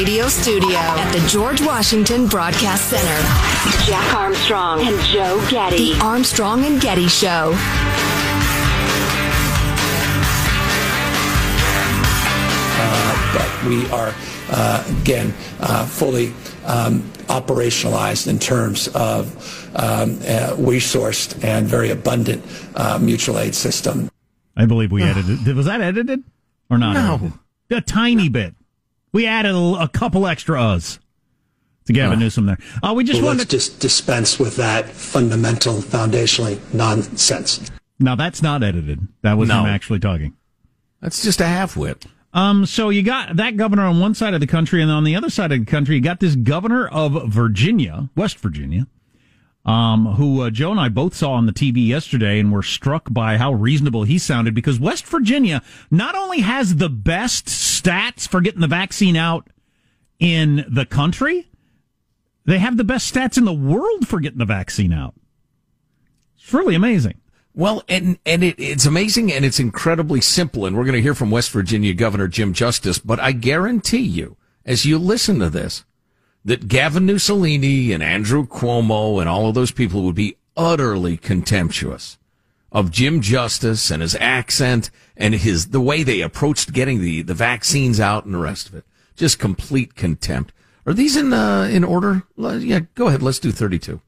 radio studio at the George Washington Broadcast Center. Jack Armstrong and Joe Getty. The Armstrong and Getty Show. Uh, but we are, uh, again, uh, fully um, operationalized in terms of um, a resourced and very abundant uh, mutual aid system. I believe we edited. Was that edited or not? No. edited? a tiny bit. We added a, a couple extra uhs to Gavin Newsom there. Uh, we just Well, wanted to. just dispense with that fundamental, foundationally nonsense. Now that's not edited. That was No. him actually talking. That's just a half wit. Um, so you got that governor on one side of the country, and on the other side of the country, you got this governor of Virginia, West Virginia, um, who uh, Joe and I both saw on the TV yesterday, and were struck by how reasonable he sounded because West Virginia not only has the best stats for getting the vaccine out in the country, they have the best stats in the world for getting the vaccine out. It's really amazing. Well, and and it, it's amazing and it's incredibly simple. And we're going to hear from West Virginia Governor Jim Justice. But I guarantee you, as you listen to this, that Gavin Mussolini and Andrew Cuomo and all of those people would be utterly contemptuous of Jim Justice and his accent and his the way they approached getting the the vaccines out and the rest of it. Just complete contempt. Are these in uh, in order? Yeah, go ahead. Let's do thirty two.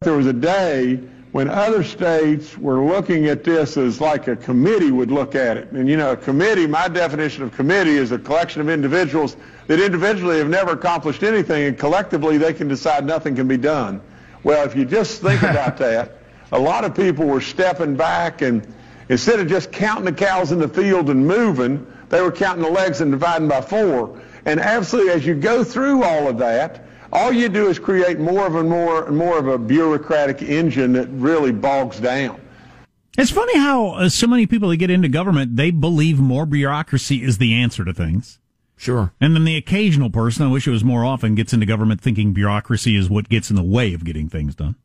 There was a day when other states were looking at this as like a committee would look at it. And you know, a committee, my definition of committee is a collection of individuals that individually have never accomplished anything and collectively they can decide nothing can be done. Well, if you just think about that, a lot of people were stepping back and instead of just counting the cows in the field and moving, they were counting the legs and dividing by four. And absolutely, as you go through all of that, all you do is create more of a more and more of a bureaucratic engine that really bogs down. It's funny how uh, so many people that get into government they believe more bureaucracy is the answer to things, Sure. and then the occasional person, I wish it was more often, gets into government thinking bureaucracy is what gets in the way of getting things done.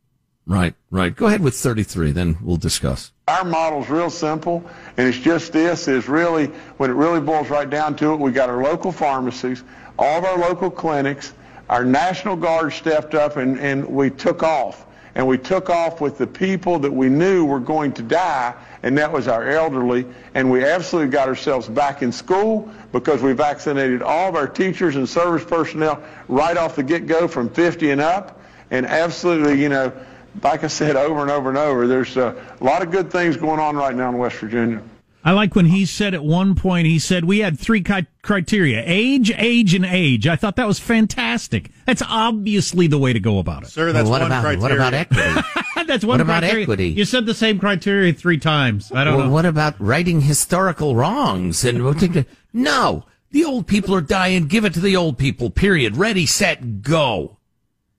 Right, right. Go ahead with 33, then we'll discuss. Our model's real simple, and it's just this, is really, when it really boils right down to it, we got our local pharmacies, all of our local clinics, our National Guard stepped up and, and we took off. And we took off with the people that we knew were going to die, and that was our elderly. And we absolutely got ourselves back in school because we vaccinated all of our teachers and service personnel right off the get-go from 50 and up. And absolutely, you know, like I said over and over and over, there's a lot of good things going on right now in West Virginia. I like when he said at one point, he said, we had three ki- criteria age, age, and age. I thought that was fantastic. That's obviously the way to go about it. Sir, that's what one about criteria. what about equity? That's one What about criteria. equity? You said the same criteria three times. I don't well, know. what about righting historical wrongs? And we'll no, the old people are dying. Give it to the old people. Period. Ready, set, go.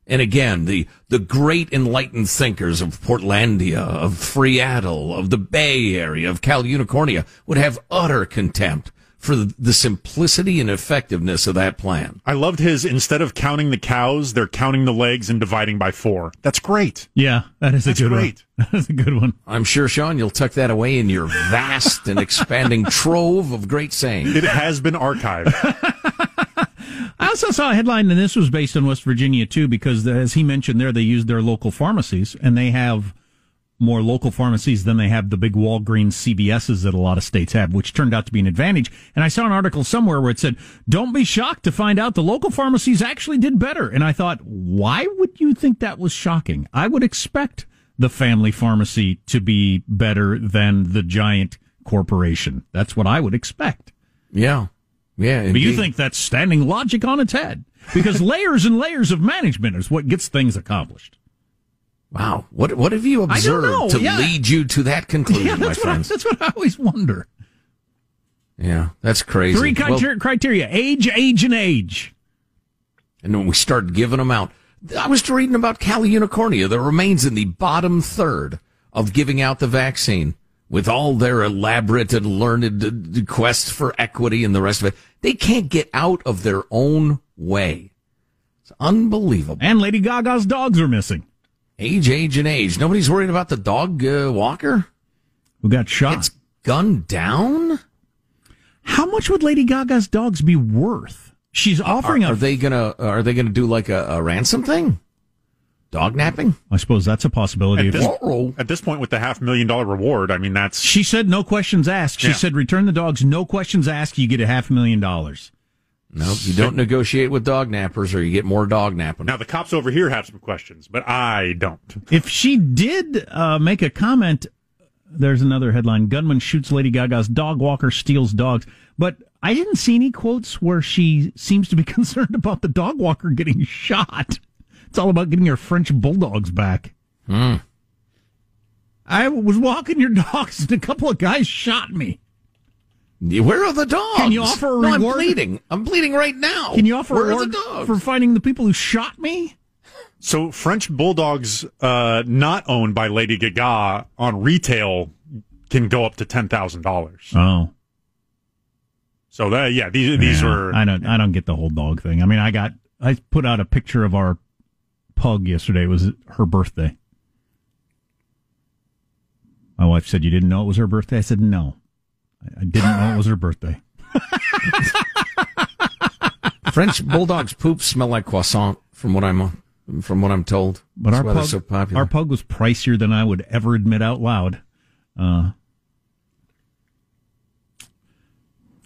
And again, the the great enlightened thinkers of Portlandia, of Freattle, of the Bay Area, of Cal Unicornia would have utter contempt for the, the simplicity and effectiveness of that plan. I loved his instead of counting the cows, they're counting the legs and dividing by four. That's great. Yeah, that is a good great. one. That is a good one. I'm sure, Sean, you'll tuck that away in your vast and expanding trove of great sayings. It has been archived. I also saw a headline, and this was based in West Virginia too, because as he mentioned there, they use their local pharmacies, and they have more local pharmacies than they have the big Walgreens CVSs that a lot of states have, which turned out to be an advantage. And I saw an article somewhere where it said, "Don't be shocked to find out the local pharmacies actually did better." And I thought, why would you think that was shocking? I would expect the family pharmacy to be better than the giant corporation. That's what I would expect. Yeah. Yeah. But you think that's standing logic on its head because layers and layers of management is what gets things accomplished. Wow. What what have you I don't know, observed to yeah. lead you to that conclusion, Yeah, my what, I, friends? that's what I always wonder. Yeah, that's crazy. Three Well, criteria, criteria: age, age, and age. and when we start giving them out, I was reading about Cali Unicornia that remains in the bottom third of giving out the vaccine with all their elaborate and learned quest for equity and the rest of it. They can't get out of their own way. It's unbelievable. And Lady Gaga's dogs are missing. Age, age, and age. Nobody's worried about the dog uh, walker. Who got shot? It's gunned down. How much would Lady Gaga's dogs be worth She's offering Are, a. they gonna Are they gonna do like a, a ransom thing? Dog napping? I suppose that's a possibility. At this, at this point, with the half million dollar reward, I mean that's She said no questions asked. She Yeah. said return the dogs, no questions asked. You get a half million dollars. No, you don't negotiate with dog nappers, or you get more dog napping. now the cops over here have some questions, but I don't. If she did uh, make a comment, there's another headline: Gunman shoots Lady Gaga's dog walker, steals dogs. But I didn't see any quotes where she seems to be concerned about the dog walker getting shot. It's all about getting your French bulldogs back. Hmm. I was walking your dogs, and a couple of guys shot me. Where are the dogs? Can you offer a No, I'm reward? bleeding. I'm bleeding right now. Can you offer Where a reward for finding the people who shot me? So French bulldogs, uh, not owned by Lady Gaga on retail, can go up to ten thousand dollars. Oh, So that yeah, these these Yeah, were I don't. I don't get the whole dog thing. I mean, I got. I put out a picture of our pug yesterday. It was her birthday. My wife said, "You didn't know it was her birthday." I said, "No, I- didn't know it was her birthday." French bulldogs' poop smell like croissant, from what I'm from what I'm told. But That's our pug, so popular. our pug was pricier than I would ever admit out loud. Uh,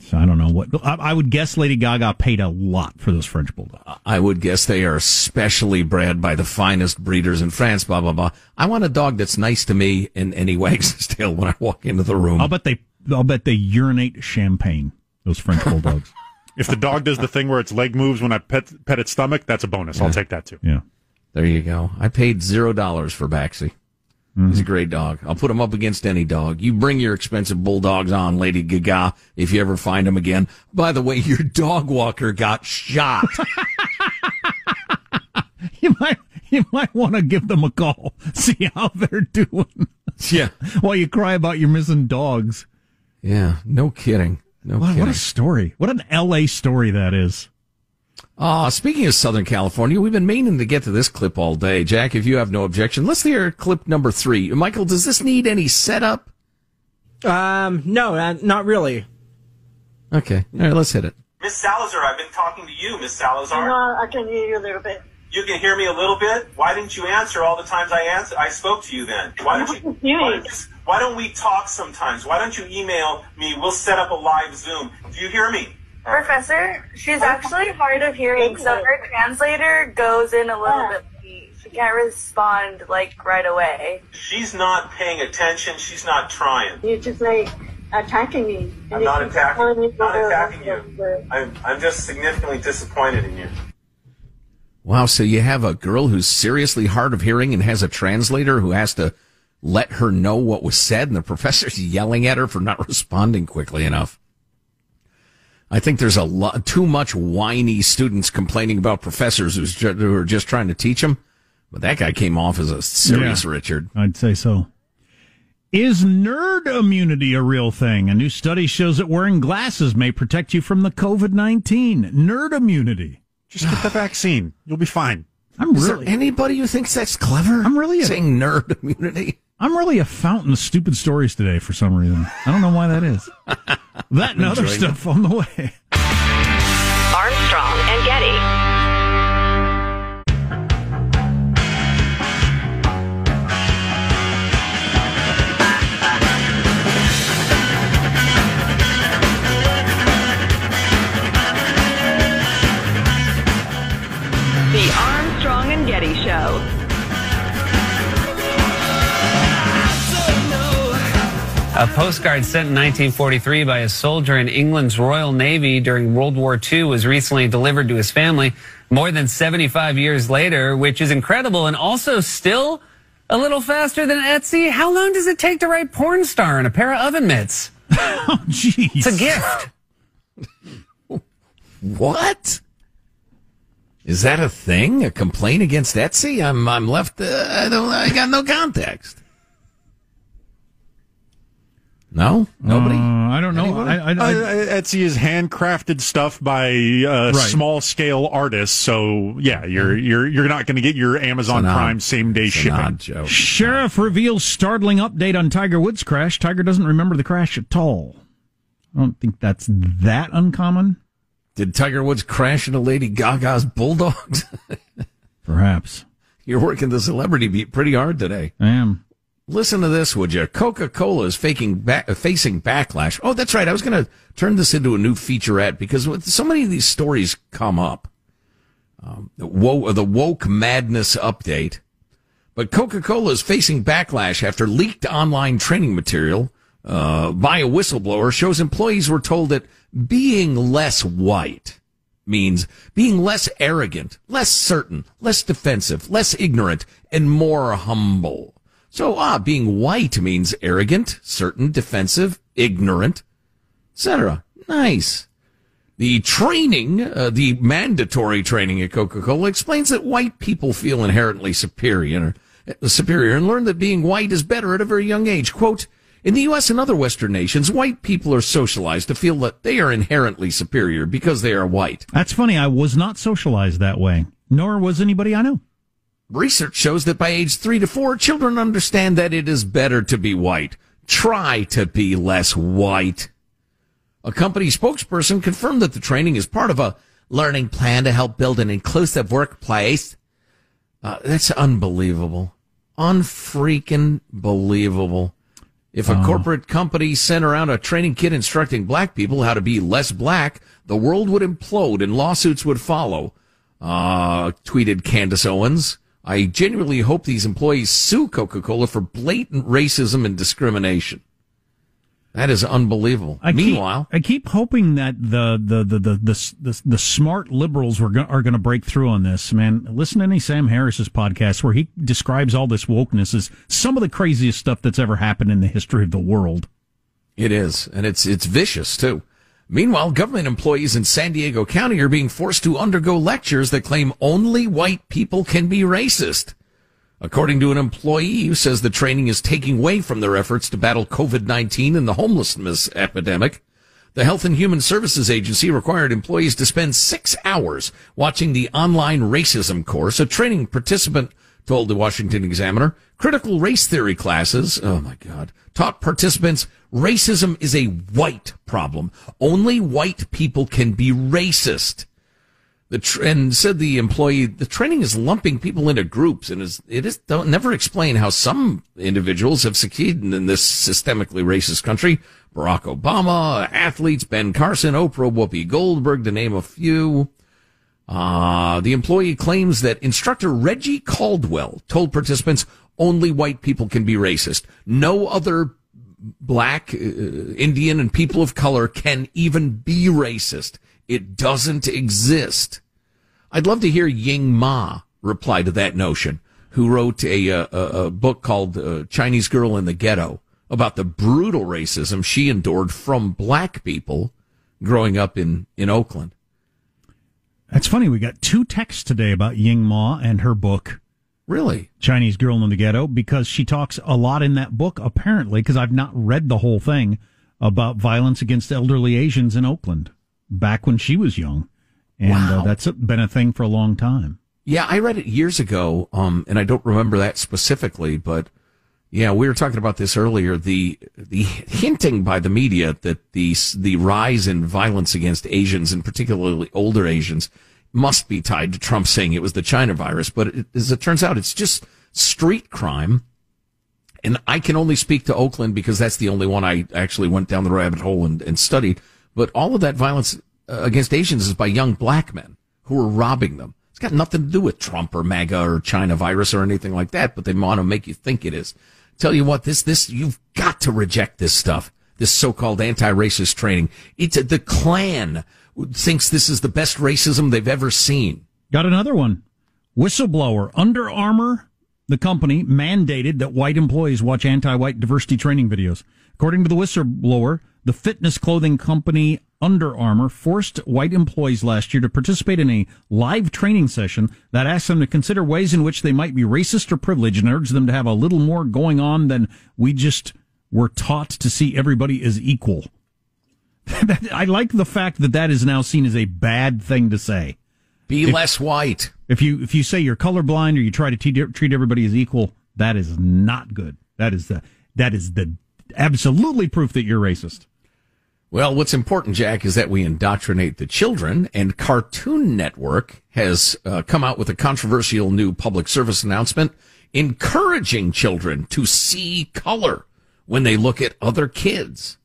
so I don't know what. I, I would guess Lady Gaga paid a lot for those French bulldogs. I would guess they are specially bred by the finest breeders in France. Blah blah blah. I want a dog that's nice to me, and, and he wags his tail when I walk into the room. I'll bet they. I'll bet they urinate champagne. Those French bulldogs. if the dog does the thing where its leg moves when I pet pet its stomach, that's a bonus. I'll take that too. Yeah. There you go. I paid zero dollars for Baxi. He's a mm-hmm. great dog. I'll put him up against any dog. You bring your expensive bulldogs on, Lady Gaga, if you ever find him again. By the way, your dog walker got shot. You might you might want to give them a call, see how they're doing, yeah. while you cry about your missing dogs. Yeah. No kidding. No What, kidding. what a story! What an L.A. story that is. Ah, speaking of Southern California, we've been meaning to get to this clip all day. Jack, if you have no objection, let's hear clip number three. Michael, does this need any setup? Um, no, uh, not really. Okay. All right, let's hit it. Miss Salazar, I've been talking to you, Miss Salazar. No, I can hear you a little bit. You can hear me a little bit. Why didn't you answer all the times I answered? I spoke to you then. Why don't you? Why don't, you, why don't we talk sometimes? Why don't you email me? We'll set up a live Zoom. Do you hear me? Professor, she's actually hard of hearing, so her translator goes in a little bit late. She can't respond like right away. She's not paying attention. She's not trying. You're just like attacking me. I'm not attacking. Not attacking you. I'm. I'm just significantly disappointed in you. Wow. So you have a girl who's seriously hard of hearing and has a translator who has to let her know what was said, and the professor's yelling at her for not responding quickly enough. I think there's a lot too much whiny students complaining about professors who's ju- who are just trying to teach them. But that guy came off as a serious Yeah. Richard. I'd say so. Is nerd immunity a real thing? A new study shows that wearing glasses may protect you from the COVID nineteen. Nerd immunity. Just get the vaccine. You'll be fine. I'm Is really, there anybody who thinks that's clever? I'm really a- saying nerd immunity. I'm really a fountain of stupid stories today for some reason. I don't know why that is. that and other enjoying stuff on the way. Armstrong and Getty. A postcard sent in 1943 by a soldier in England's Royal Navy during World War II was recently delivered to his family more than 75 years later, which is incredible and also still a little faster than Etsy. How long does it take to write porn star in a pair of oven mitts? Oh, jeez. It's a gift. What? Is that a thing? A complaint against Etsy? I'm I'm left. Uh, I don't. I got no context. No, nobody. Uh, I don't know. Anybody? I, I, Uh, I, Etsy is handcrafted stuff by uh, Right. small scale artists. So yeah, you're you're you're not going to get your Amazon It's Prime odd- same day shipping. joke. Sheriff reveals startling update on Tiger Woods crash. Tiger doesn't remember the crash at all. I don't think that's that uncommon. Did Tiger Woods crash into Lady Gaga's Bulldogs? Perhaps. You're working the celebrity beat pretty hard today. I am. Listen to this, would you? Coca-Cola is faking facing backlash. Oh, that's right. I was going to turn this into a new featurette because so many of these stories come up. Um, the, the woke madness update. But Coca-Cola is facing backlash after leaked online training material uh, by a whistleblower shows employees were told that being less white means being less arrogant, less certain, less defensive, less ignorant, and more humble. So, ah, being white means arrogant, certain, defensive, ignorant, etc. Nice. The training, uh, the mandatory training at Coca-Cola explains that white people feel inherently superior, superior and learn that being white is better at a very young age. Quote, in the U.S. and other Western nations, white people are socialized to feel that they are inherently superior because they are white. That's funny. I was not socialized that way, nor was anybody I know. Research shows that by age three to four, children understand that it is better to be white. Try to be less white. A company spokesperson confirmed that the training is part of a learning plan to help build an inclusive workplace. Uh, that's unbelievable. Unfreaking believable. If a oh. corporate company sent around a training kit instructing black people how to be less black, the world would implode and lawsuits would follow. Uh, tweeted Candace Owens. I genuinely hope these employees sue Coca-Cola for blatant racism and discrimination. That is unbelievable. I Meanwhile, keep, I keep hoping that the the the the the, the, the smart liberals were go, are going to break through on this. Man, listen to any Sam Harris's podcast where he describes all this wokeness as some of the craziest stuff that's ever happened in the history of the world. It is, and it's it's vicious too. Meanwhile, government employees in San Diego County are being forced to undergo lectures that claim only white people can be racist. According to an employee who says the training is taking away from their efforts to battle COVID-19 and the homelessness epidemic, the Health and Human Services Agency required employees to spend six hours watching the online racism course. A training participant told the Washington Examiner critical race theory classes, oh my God, taught participants racism is a white problem. Only white people can be racist. The tr- and said the employee, the training is lumping people into groups and is, it is, don't never explain how some individuals have succeeded in this systemically racist country. Barack Obama, athletes, Ben Carson, Oprah, Whoopi Goldberg, to name a few. Uh, the employee claims that instructor Reggie Caldwell told participants only white people can be racist. No other black, uh, Indian, and people of color can even be racist. It doesn't exist. I'd love to hear Ying Ma reply to that notion, who wrote a, a, a book called uh, Chinese Girl in the Ghetto about the brutal racism she endured from black people growing up in, in Oakland. That's funny. We got two texts today about Ying Ma and her book. Really? Chinese Girl in the Ghetto, because she talks a lot in that book, apparently, because I've not read the whole thing about violence against elderly Asians in Oakland back when she was young, and uh, wow. uh, that's been a thing for a long time. Yeah, I read it years ago, um, and I don't remember that specifically, but yeah, we were talking about this earlier. The the hinting by the media that the the rise in violence against Asians, and particularly older Asians, must be tied to Trump saying it was the China virus. But it, as it turns out, it's just street crime. And I can only speak to Oakland because that's the only one I actually went down the rabbit hole and, and studied. But all of that violence uh, against Asians is by young black men who are robbing them. It's got nothing to do with Trump or MAGA or China virus or anything like that, but they want to make you think it is. Tell you what, this, this, you've got to reject this stuff. This so-called anti-racist training. It's a, the Klan thinks this is the best racism they've ever seen. Got another one. Whistleblower. Under Armour, the company, mandated that white employees watch anti-white diversity training videos. According to the whistleblower, the fitness clothing company Under Armour forced white employees last year to participate in a live training session that asked them to consider ways in which they might be racist or privileged and urged them to have a little more going on than we just were taught to see everybody as equal. I like the fact that that is now seen as a bad thing to say. Be if, less white. If you if you say you're colorblind or you try to treat, treat everybody as equal, that is not good. That is the that is the absolutely proof that you're racist. Well, what's important, Jack, is that we indoctrinate the children, and Cartoon Network has uh, come out with a controversial new public service announcement encouraging children to see color when they look at other kids.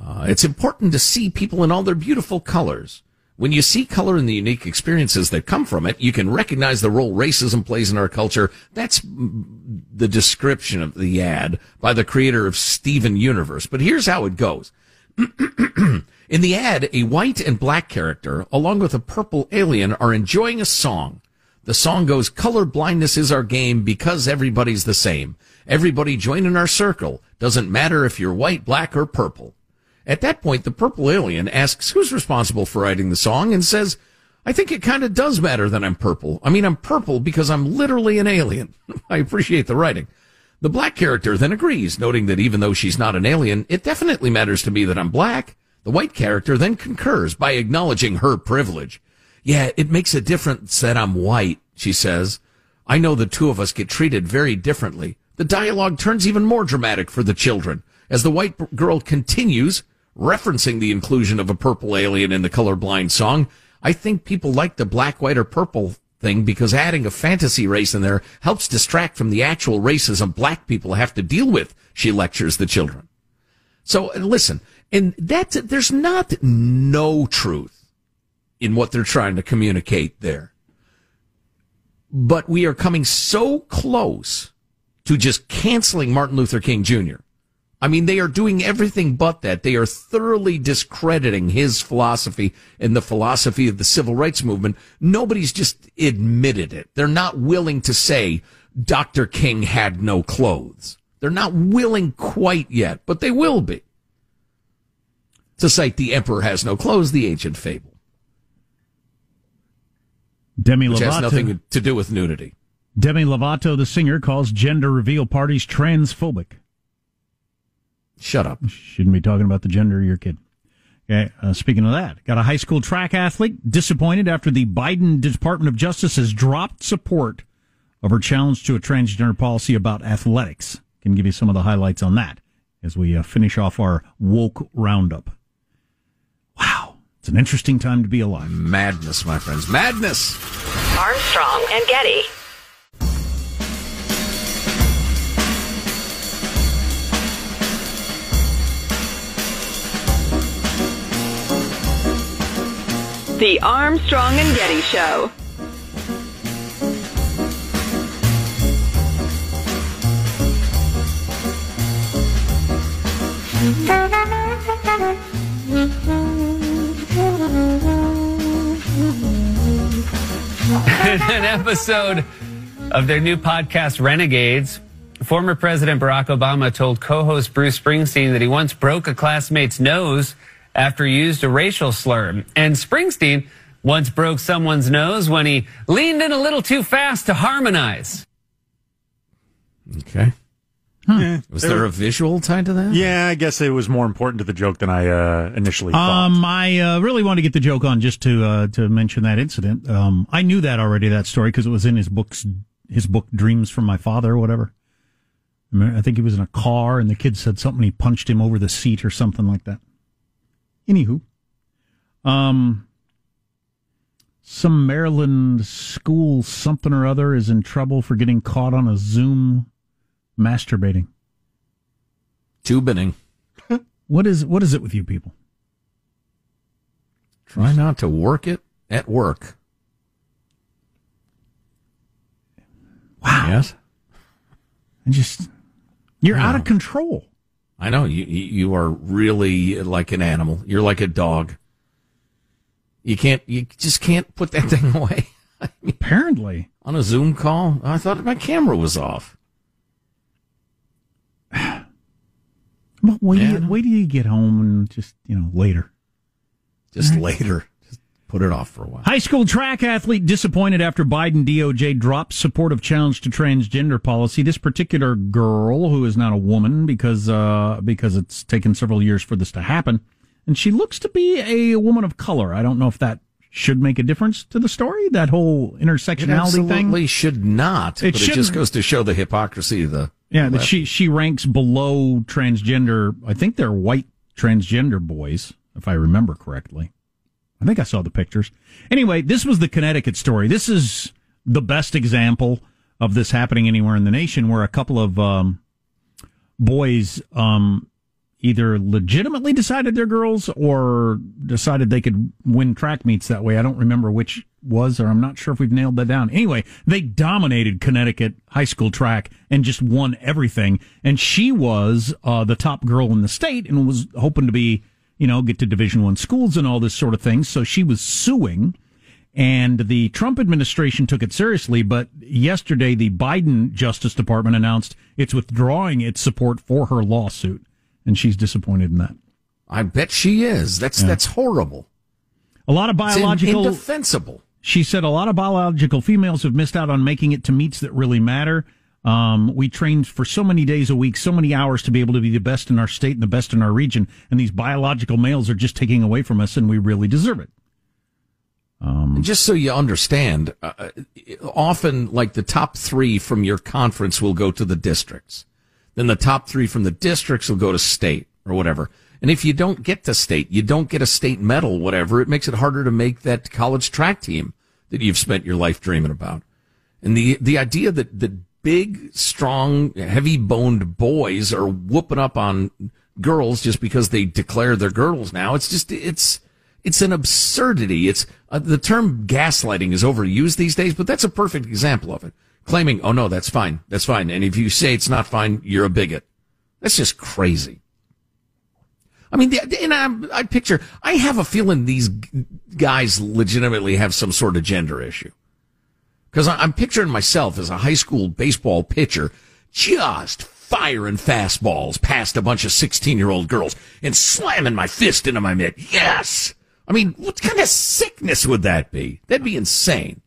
Uh, it's important to see people in all their beautiful colors. When you see color and the unique experiences that come from it, you can recognize the role racism plays in our culture. That's the description of the ad by the creator of Steven Universe. But here's how it goes. in the ad, a white and black character, along with a purple alien, are enjoying a song. The song goes, color blindness is our game because everybody's the same. Everybody join in our circle. Doesn't matter if you're white, black, or purple. At that point, the purple alien asks who's responsible for writing the song and says, I think it kind of does matter that I'm purple. I mean, I'm purple because I'm literally an alien. I appreciate the writing. The black character then agrees, noting that even though she's not an alien, it definitely matters to me that I'm black. The white character then concurs by acknowledging her privilege. Yeah, it makes a difference that I'm white, she says. I know the two of us get treated very differently. The dialogue turns even more dramatic for the children as the white girl continues referencing the inclusion of a purple alien in the colorblind song. I think people like the black, white, or purple thing because adding a fantasy race in there helps distract from the actual racism black people have to deal with, she lectures the children. So uh, listen, and that's, there's not no truth in what they're trying to communicate there. But we are coming so close to just canceling Martin Luther King Jr. I mean, they are doing everything but that. They are thoroughly discrediting his philosophy and the philosophy of the civil rights movement. Nobody's just admitted it. They're not willing to say Dr. King had no clothes. They're not willing quite yet, but they will be. To cite the emperor has no clothes, the ancient fable. Demi which Lovato. has nothing to do with nudity. Demi Lovato, the singer, calls gender reveal parties transphobic. Shut up. Shouldn't be talking about the gender of your kid. Okay, uh, speaking of that, got a high school track athlete disappointed after the Biden Department of Justice has dropped support of her challenge to a transgender policy about athletics. Can give you some of the highlights on that as we uh, finish off our woke roundup. Wow, it's an interesting time to be alive. Madness, my friends, madness. Armstrong and Getty. The Armstrong and Getty Show. In an episode of their new podcast, Renegades, former President Barack Obama told co host Bruce Springsteen that he once broke a classmate's nose after he used a racial slur. And Springsteen once broke someone's nose when he leaned in a little too fast to harmonize. Okay. Yeah. Was there a visual tied to that? Yeah, I guess it was more important to the joke than I uh, initially thought. Um, I uh, really want to get the joke on just to uh, to mention that incident. Um, I knew that already that story because it was in his books, his book Dreams from My Father or whatever. I think he was in a car and the kid said something. He punched him over the seat or something like that. Anywho, um, some Maryland school something or other is in trouble for getting caught on a Zoom masturbating. Tubining. What is what is it with you people? Try not to work it at work. Wow. Yes. And just you're out of control. I know you. You are really like an animal. You're like a dog. You can't. You just can't put that thing away. Apparently, on a Zoom call, I thought my camera was off. Well, wait, Yeah, wait till you get home and just you know later. Just Right. later. Put it off for a while. High school track athlete disappointed after Biden DOJ dropped support of challenge to transgender policy. This particular girl, who is not a woman because uh, because it's taken several years for this to happen, and she looks to be a woman of color. I don't know if that should make a difference to the story. That whole It intersectionality thing. absolutely should not. It it just goes to show the hypocrisy of the. Yeah, that left. she she ranks below transgender. I think they're white transgender boys, if I remember correctly. I think I saw the pictures. Anyway, this was the Connecticut story. This is the best example of this happening anywhere in the nation where a couple of um, boys um, either legitimately decided they're girls or decided they could win track meets that way. I don't remember which was, or I'm not sure if we've nailed that down. Anyway, they dominated Connecticut high school track and just won everything. And she was uh, the top girl in the state and was hoping to be, you know, get to Division One schools and all this sort of thing. So she was suing. And the Trump administration took it seriously, but yesterday the Biden Justice Department announced it's withdrawing its support for her lawsuit and she's disappointed in that. I bet she is. That's yeah. that's horrible. A lot of biological it's indefensible. She said a lot of biological females have missed out on making it to meets that really matter. Um, we trained for so many days a week, so many hours to be able to be the best in our state and the best in our region, and these biological males are just taking away from us, and we really deserve it. Um, just so you understand, uh, often like the top three from your conference will go to the districts. Then the top three from the districts will go to state or whatever. And if you don't get to state, you don't get a state medal, whatever, it makes it harder to make that college track team that you've spent your life dreaming about. And the, the idea that, the big, strong, heavy boned boys are whooping up on girls just because they declare they're girls now, it's just, it's, it's an absurdity. It's, uh, the term gaslighting is overused these days, but that's a perfect example of it claiming, oh no, that's fine. That's fine. And if you say it's not fine, you're a bigot. That's just crazy. I mean, and I, I picture, I have a feeling these guys legitimately have some sort of gender issue. Cause I'm picturing myself as a high school baseball pitcher just firing fastballs past a bunch of 16 year old girls and slamming my fist into my mitt. Yes. I mean, what kind of sickness would that be? That'd be insane.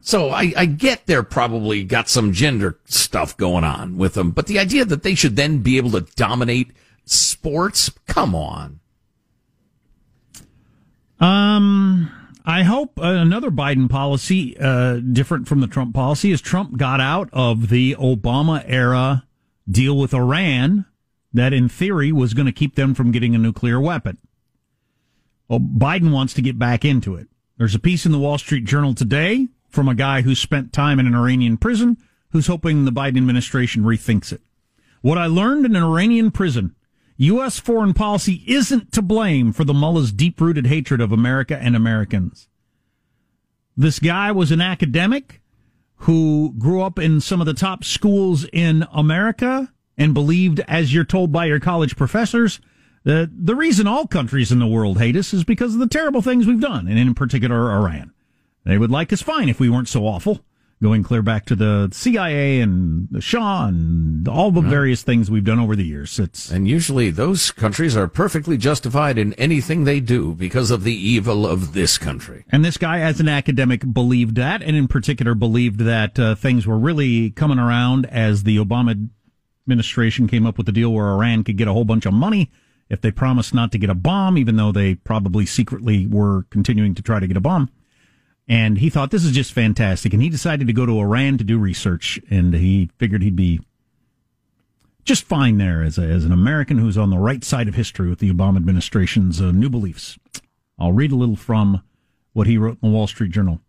So I, I get they're probably got some gender stuff going on with them, but the idea that they should then be able to dominate sports, come on. Um, I hope another Biden policy, uh, different from the Trump policy, is Trump got out of the Obama era deal with Iran that in theory was going to keep them from getting a nuclear weapon. Well, Biden wants to get back into it. There's a piece in the Wall Street Journal today from a guy who spent time in an Iranian prison who's hoping the Biden administration rethinks it. What I learned in an Iranian prison U.S. foreign policy isn't to blame for the mullah's deep rooted hatred of America and Americans. This guy was an academic who grew up in some of the top schools in America and believed, as you're told by your college professors, that the reason all countries in the world hate us is because of the terrible things we've done, and in particular, Iran. They would like us fine if we weren't so awful. Going clear back to the CIA and the Shah and all the various things we've done over the years. It's and usually those countries are perfectly justified in anything they do because of the evil of this country. And this guy, as an academic, believed that, and in particular, believed that uh, things were really coming around as the Obama administration came up with the deal where Iran could get a whole bunch of money if they promised not to get a bomb, even though they probably secretly were continuing to try to get a bomb. And he thought this is just fantastic. And he decided to go to Iran to do research. And he figured he'd be just fine there as, a, as an American who's on the right side of history with the Obama administration's uh, new beliefs. I'll read a little from what he wrote in the Wall Street Journal.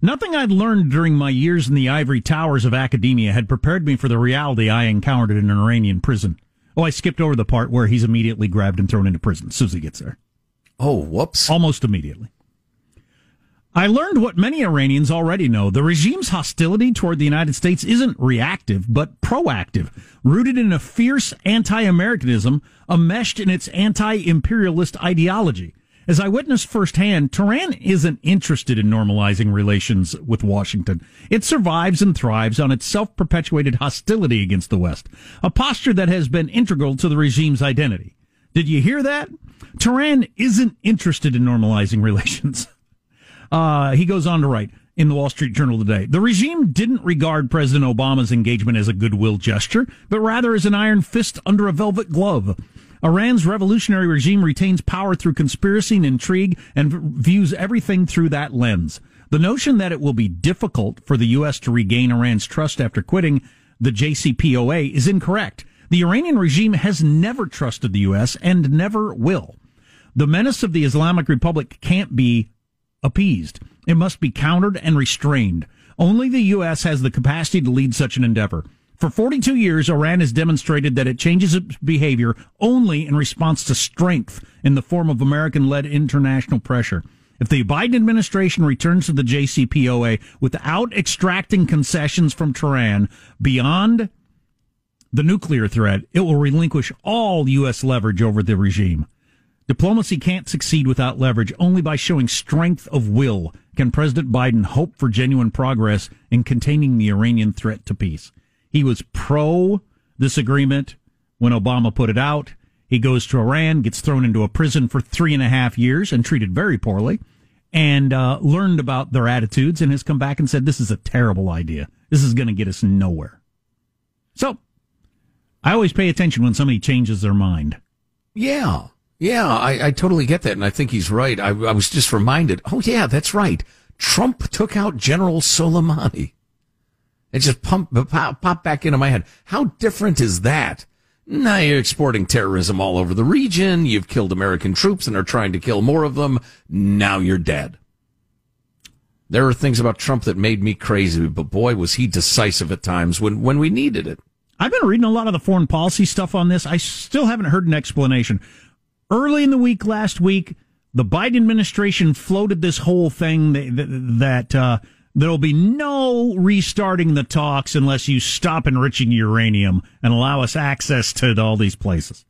Nothing I'd learned during my years in the ivory towers of academia had prepared me for the reality I encountered in an Iranian prison. Oh, I skipped over the part where he's immediately grabbed and thrown into prison as soon as he gets there. Oh, whoops. Almost immediately. I learned what many Iranians already know. The regime's hostility toward the United States isn't reactive, but proactive, rooted in a fierce anti-Americanism, enmeshed in its anti-imperialist ideology. As I witnessed firsthand, Tehran isn't interested in normalizing relations with Washington. It survives and thrives on its self-perpetuated hostility against the West, a posture that has been integral to the regime's identity. Did you hear that? Tehran isn't interested in normalizing relations. Uh, he goes on to write in the Wall Street Journal today the regime didn't regard President Obama's engagement as a goodwill gesture, but rather as an iron fist under a velvet glove. Iran's revolutionary regime retains power through conspiracy and intrigue and views everything through that lens. The notion that it will be difficult for the U.S. to regain Iran's trust after quitting the JCPOA is incorrect. The Iranian regime has never trusted the U.S. and never will. The menace of the Islamic Republic can't be appeased. It must be countered and restrained. Only the U.S. has the capacity to lead such an endeavor. For 42 years, Iran has demonstrated that it changes its behavior only in response to strength in the form of American led international pressure. If the Biden administration returns to the JCPOA without extracting concessions from Tehran beyond the nuclear threat, it will relinquish all U.S. leverage over the regime. Diplomacy can't succeed without leverage. Only by showing strength of will can President Biden hope for genuine progress in containing the Iranian threat to peace. He was pro this agreement when Obama put it out. He goes to Iran, gets thrown into a prison for three and a half years and treated very poorly, and uh, learned about their attitudes and has come back and said, This is a terrible idea. This is going to get us nowhere. So, I always pay attention when somebody changes their mind. Yeah. Yeah, I, I totally get that, and I think he's right. I, I was just reminded. Oh, yeah, that's right. Trump took out General Soleimani. It just pumped, pop, popped back into my head. How different is that? Now you're exporting terrorism all over the region. You've killed American troops and are trying to kill more of them. Now you're dead. There are things about Trump that made me crazy, but boy, was he decisive at times when, when we needed it. I've been reading a lot of the foreign policy stuff on this. I still haven't heard an explanation. Early in the week last week, the Biden administration floated this whole thing that, that uh, there'll be no restarting the talks unless you stop enriching uranium and allow us access to all these places.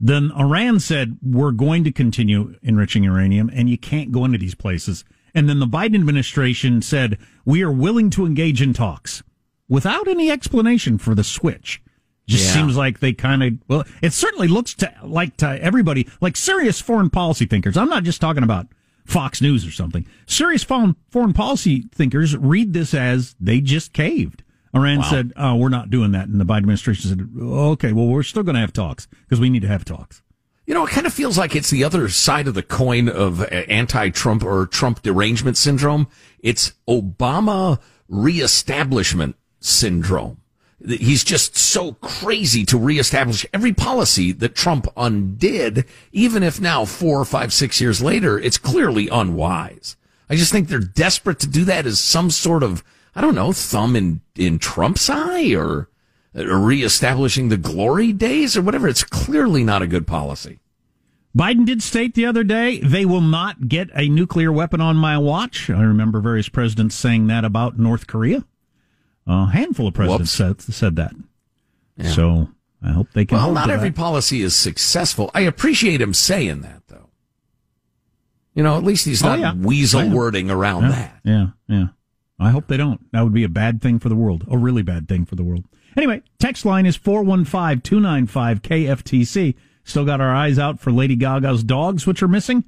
Then Iran said, we're going to continue enriching uranium and you can't go into these places. And then the Biden administration said, we are willing to engage in talks without any explanation for the switch. Just Yeah. seems like they kind of well, it certainly looks to like to everybody like serious foreign policy thinkers. I'm not just talking about Fox News or something. Serious foreign foreign policy thinkers read this as they just caved. Iran Wow. said, "Oh, we're not doing that," and the Biden administration said, "Okay, well, we're still going to have talks because we need to have talks." You know, it kind of feels like it's the other side of the coin of uh, anti-Trump or Trump derangement syndrome. It's Obama reestablishment syndrome. He's just so crazy to reestablish every policy that Trump undid, even if now, four, five, six years later, it's clearly unwise. I just think they're desperate to do that as some sort of, I don't know, thumb in, in Trump's eye or uh, reestablishing the glory days or whatever. It's clearly not a good policy. Biden did state the other day they will not get a nuclear weapon on my watch. I remember various presidents saying that about North Korea. A handful of presidents said, said that. So I hope they can. Well, not every that. policy is successful. I appreciate him saying that, though. You know, at least he's Oh, not yeah. weasel wording around yeah, that. Yeah, yeah. I hope they don't. That would be a bad thing for the world. A really bad thing for the world. Anyway, text line is 415 295 KFTC. Still got our eyes out for Lady Gaga's dogs, which are missing.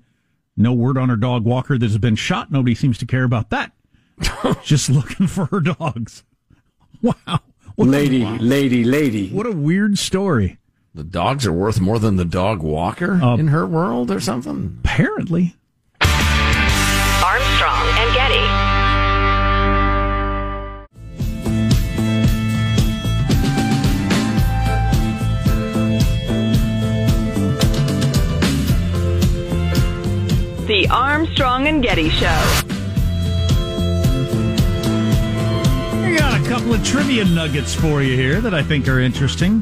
No word on her dog Walker that has been shot. Nobody seems to care about that. Just looking for her dogs. Wow. What a- Lady, lady, lady. What a weird story. The dogs are worth more than the dog walker Uh, in her world or something. Apparently. Armstrong and Getty. The Armstrong and Getty Show. I got a couple of trivia nuggets for you here that I think are interesting.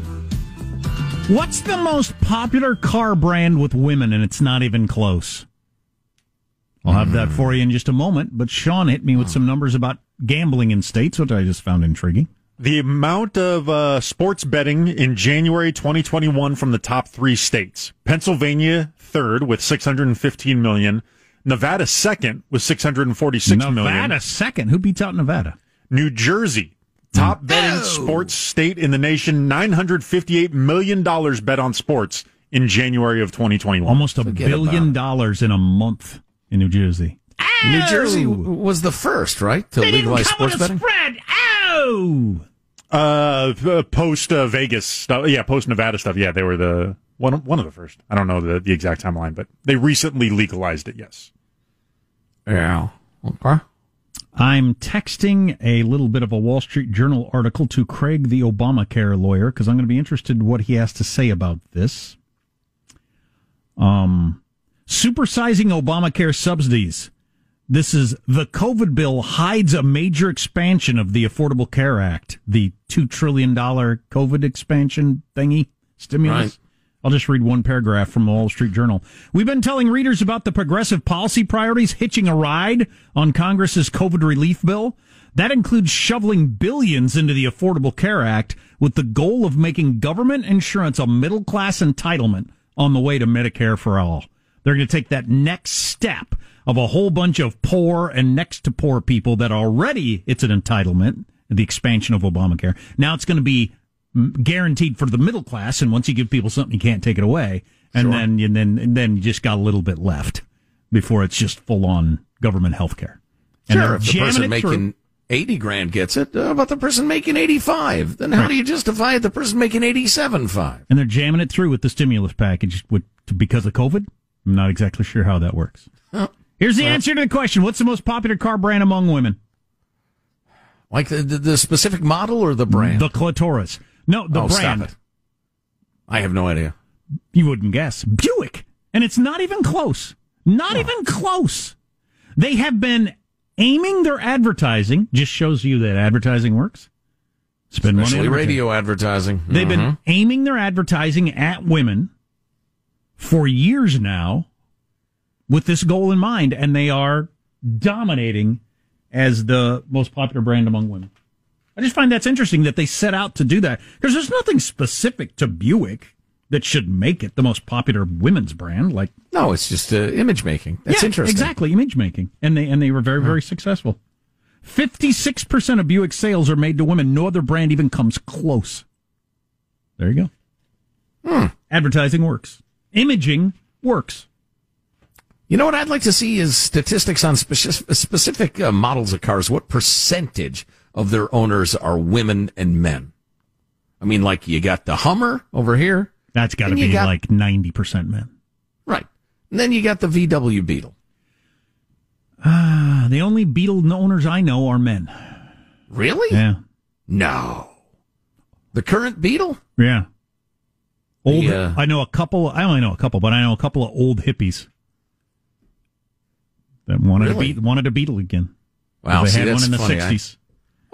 What's the most popular car brand with women, and it's not even close? I'll have that for you in just a moment. But Sean hit me with some numbers about gambling in states, which I just found intriguing. The amount of uh, sports betting in January 2021 from the top three states: Pennsylvania third with 615 million, Nevada second with 646 million. Nevada second. Who beats out Nevada? New Jersey, top betting sports state in the nation, 958 million dollars bet on sports in January of 2021. Almost a Forget billion about dollars in a month in New Jersey. New Jersey was the first, right, to legalize sports betting? spread. Oh, Uh, uh, post uh, Vegas stuff. Yeah, post Nevada stuff. Yeah, they were the one one of the first. I don't know the, the exact timeline, but they recently legalized it. Yes. Yeah. Okay. I'm texting a little bit of a Wall Street Journal article to Craig, the Obamacare lawyer, because I'm going to be interested in what he has to say about this. Um, supersizing Obamacare subsidies. This is the COVID bill hides a major expansion of the Affordable Care Act, the $2 trillion COVID expansion thingy stimulus. Right. I'll just read one paragraph from the Wall Street Journal. We've been telling readers about the progressive policy priorities hitching a ride on Congress's COVID relief bill. That includes shoveling billions into the Affordable Care Act with the goal of making government insurance a middle class entitlement on the way to Medicare for all. They're going to take that next step of a whole bunch of poor and next to poor people that already it's an entitlement, the expansion of Obamacare. Now it's going to be guaranteed for the middle class, and once you give people something, you can't take it away. And Sure. then, and then, and then you just got a little bit left before it's just full on government health care. Sure, if the person it through. making 80 grand gets it, uh, about the person making 85, then how do you justify it, the person making 87.5? and they're jamming it through with the stimulus package with, because of COVID. I'm not exactly sure how that works. Here's the answer to the question: What's the most popular car brand among women? Like the, the, the specific model or the brand? The clitoris. No, the oh, stop brand. it. I have no idea. You wouldn't guess. Buick. And it's not even close. Not even close. They have been aiming their advertising, just shows you that advertising works. Spend money Especially on advertising. radio advertising. They've been Mhm. aiming their advertising at women for years now with this goal in mind, and they are dominating as the most popular brand among women. I just find that's interesting that they set out to do that because there's nothing specific to Buick that should make it the most popular women's brand. Like, No, it's just uh, image making. That's yeah, interesting. exactly, image making, and they and they were very very successful. Fifty six percent of Buick sales are made to women. No other brand even comes close. There you go. Hmm. Advertising works. Imaging works. You know what I'd like to see is statistics on speci- specific uh, models of cars. What percentage of their owners are women and men? I mean, like you got the Hummer over here. That's got to be got- like ninety percent men. Right. And then you got the VW Beetle. Ah, the only Beetle owners I know are men. Really? Yeah, No. The current Beetle? yeah. Old. The, uh, I know a couple. I only know a couple, but I know a couple of old hippies that wanted Really? to be wanted a Beetle again. Wow, they see, had one in the funny. I- sixties.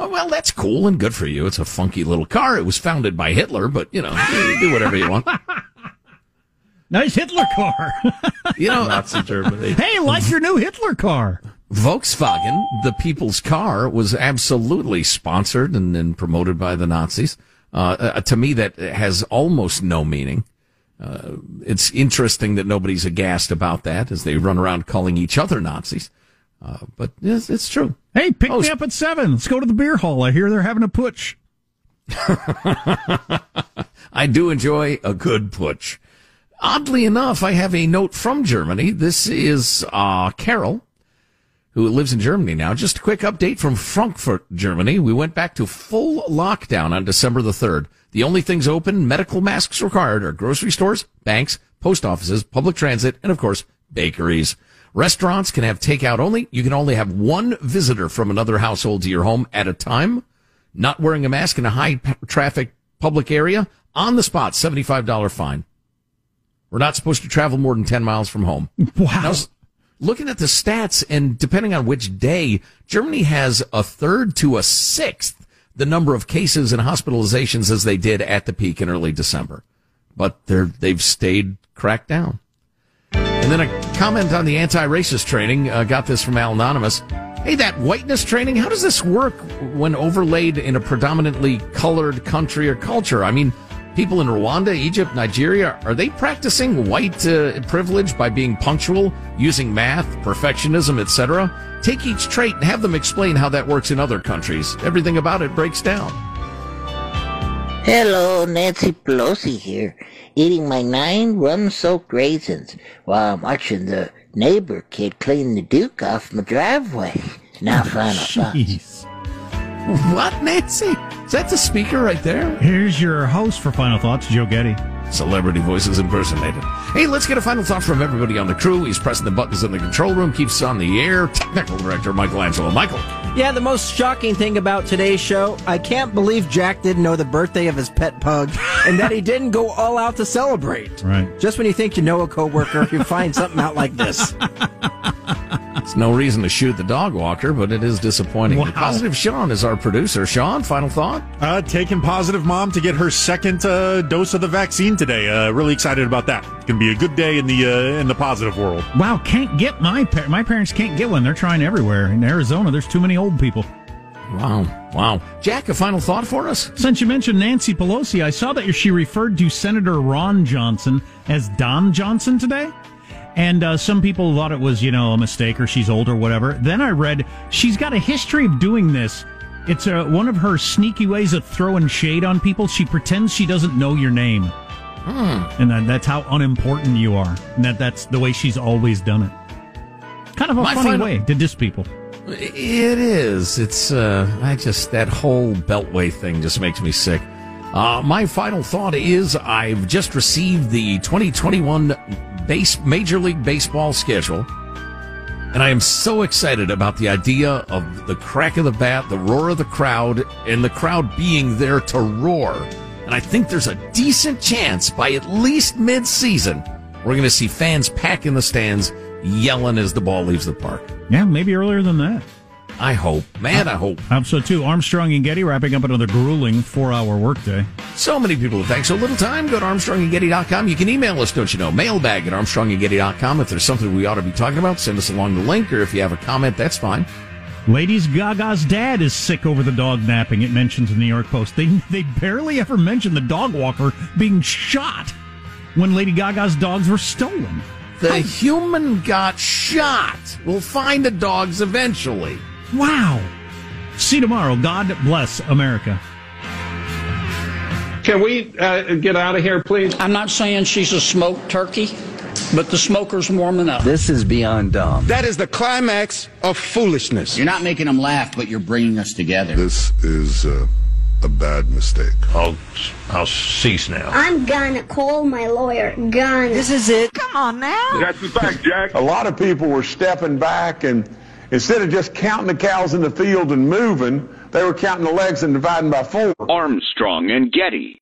Oh, well, that's cool and good for you. It's a funky little car. It was founded by Hitler, but you know, you do whatever you want. Nice Hitler car. You know, Nazi Germany. hey, like your new Hitler car. Volkswagen, the people's car, was absolutely sponsored and, and promoted by the Nazis. Uh, uh, to me, that has almost no meaning. Uh, it's interesting that nobody's aghast about that as they run around calling each other Nazis. Uh, but yes, it's true. Hey, pick Oh, me up at seven. Let's go to the beer hall. I hear they're having a putsch. I do enjoy a good putsch. Oddly enough, I have a note from Germany. This is uh, Carol, who lives in Germany now. Just a quick update from Frankfurt, Germany. We went back to full lockdown on December the 3rd. The only things open, medical masks required, are grocery stores, banks, post offices, public transit, and of course, bakeries. Restaurants can have takeout only. You can only have one visitor from another household to your home at a time. Not wearing a mask in a high p- traffic public area, on the spot, $75 fine. We're not supposed to travel more than 10 miles from home. Wow. Now, looking at the stats, and depending on which day, Germany has a third to a sixth the number of cases and hospitalizations as they did at the peak in early December. But they're, they've stayed cracked down. And then a comment on the anti-racist training. Uh, got this from Al Anonymous. Hey, that whiteness training, how does this work when overlaid in a predominantly colored country or culture? I mean, people in Rwanda, Egypt, Nigeria, are they practicing white uh, privilege by being punctual, using math, perfectionism, etc.? Take each trait and have them explain how that works in other countries. Everything about it breaks down. Hello, Nancy Pelosi here, eating my nine rum-soaked raisins while I'm watching the neighbor kid clean the Duke off my driveway. Now, final thoughts. What, Nancy? Is that the speaker right there? Here's your host for Final Thoughts, Joe Getty. Celebrity voices impersonated. Hey, let's get a final thought from everybody on the crew. He's pressing the buttons in the control room, keeps us on the air. Technical director Michael Angelo. Michael. Yeah, the most shocking thing about today's show, I can't believe Jack didn't know the birthday of his pet pug and that he didn't go all out to celebrate. Right. Just when you think you know a coworker, you find something out like this. It's no reason to shoot the dog walker, but it is disappointing. Wow. Positive Sean is our producer. Sean, final thought? Uh, taking positive mom to get her second uh, dose of the vaccine today. Uh, really excited about that. It's gonna be a good day in the uh, in the positive world. Wow, can't get my par- my parents can't get one. They're trying everywhere. In Arizona, there's too many old people. Wow. Wow. Jack, a final thought for us? Since you mentioned Nancy Pelosi, I saw that she referred to Senator Ron Johnson as Don Johnson today. And uh, some people thought it was, you know, a mistake or she's old or whatever. Then I read she's got a history of doing this. It's uh, one of her sneaky ways of throwing shade on people. She pretends she doesn't know your name. And that, that's how unimportant you are. And that, that's the way she's always done it. Kind of a My funny final- way to diss people. It is. It's, uh, I just, that whole Beltway thing just makes me sick. Uh, my final thought is I've just received the 2021 base, Major League Baseball schedule. And I am so excited about the idea of the crack of the bat, the roar of the crowd, and the crowd being there to roar. And I think there's a decent chance by at least mid-season, we're going to see fans pack in the stands yelling as the ball leaves the park. Yeah, maybe earlier than that. I hope. Man, I hope. I hope so too. Armstrong and Getty wrapping up another grueling four hour workday. So many people have thanked so little time. Go to ArmstrongandGetty.com. You can email us, don't you know? Mailbag at ArmstrongandGetty.com. If there's something we ought to be talking about, send us along the link, or if you have a comment, that's fine. Ladies Gaga's dad is sick over the dog napping. It mentions in the New York Post. They they barely ever mention the dog walker being shot when Lady Gaga's dogs were stolen. The human got shot. We'll find the dogs eventually. Wow. See you tomorrow. God bless America. Can we uh, get out of here, please? I'm not saying she's a smoked turkey, but the smoker's warming up. This is beyond dumb. That is the climax of foolishness. You're not making them laugh, but you're bringing us together. This is uh, a bad mistake. I'll, I'll cease now. I'm gonna call my lawyer. Gonna. This is it. Come on now. That's the fact, Jack. A lot of people were stepping back and instead of just counting the cows in the field and moving, they were counting the legs and dividing by four. Armstrong and Getty.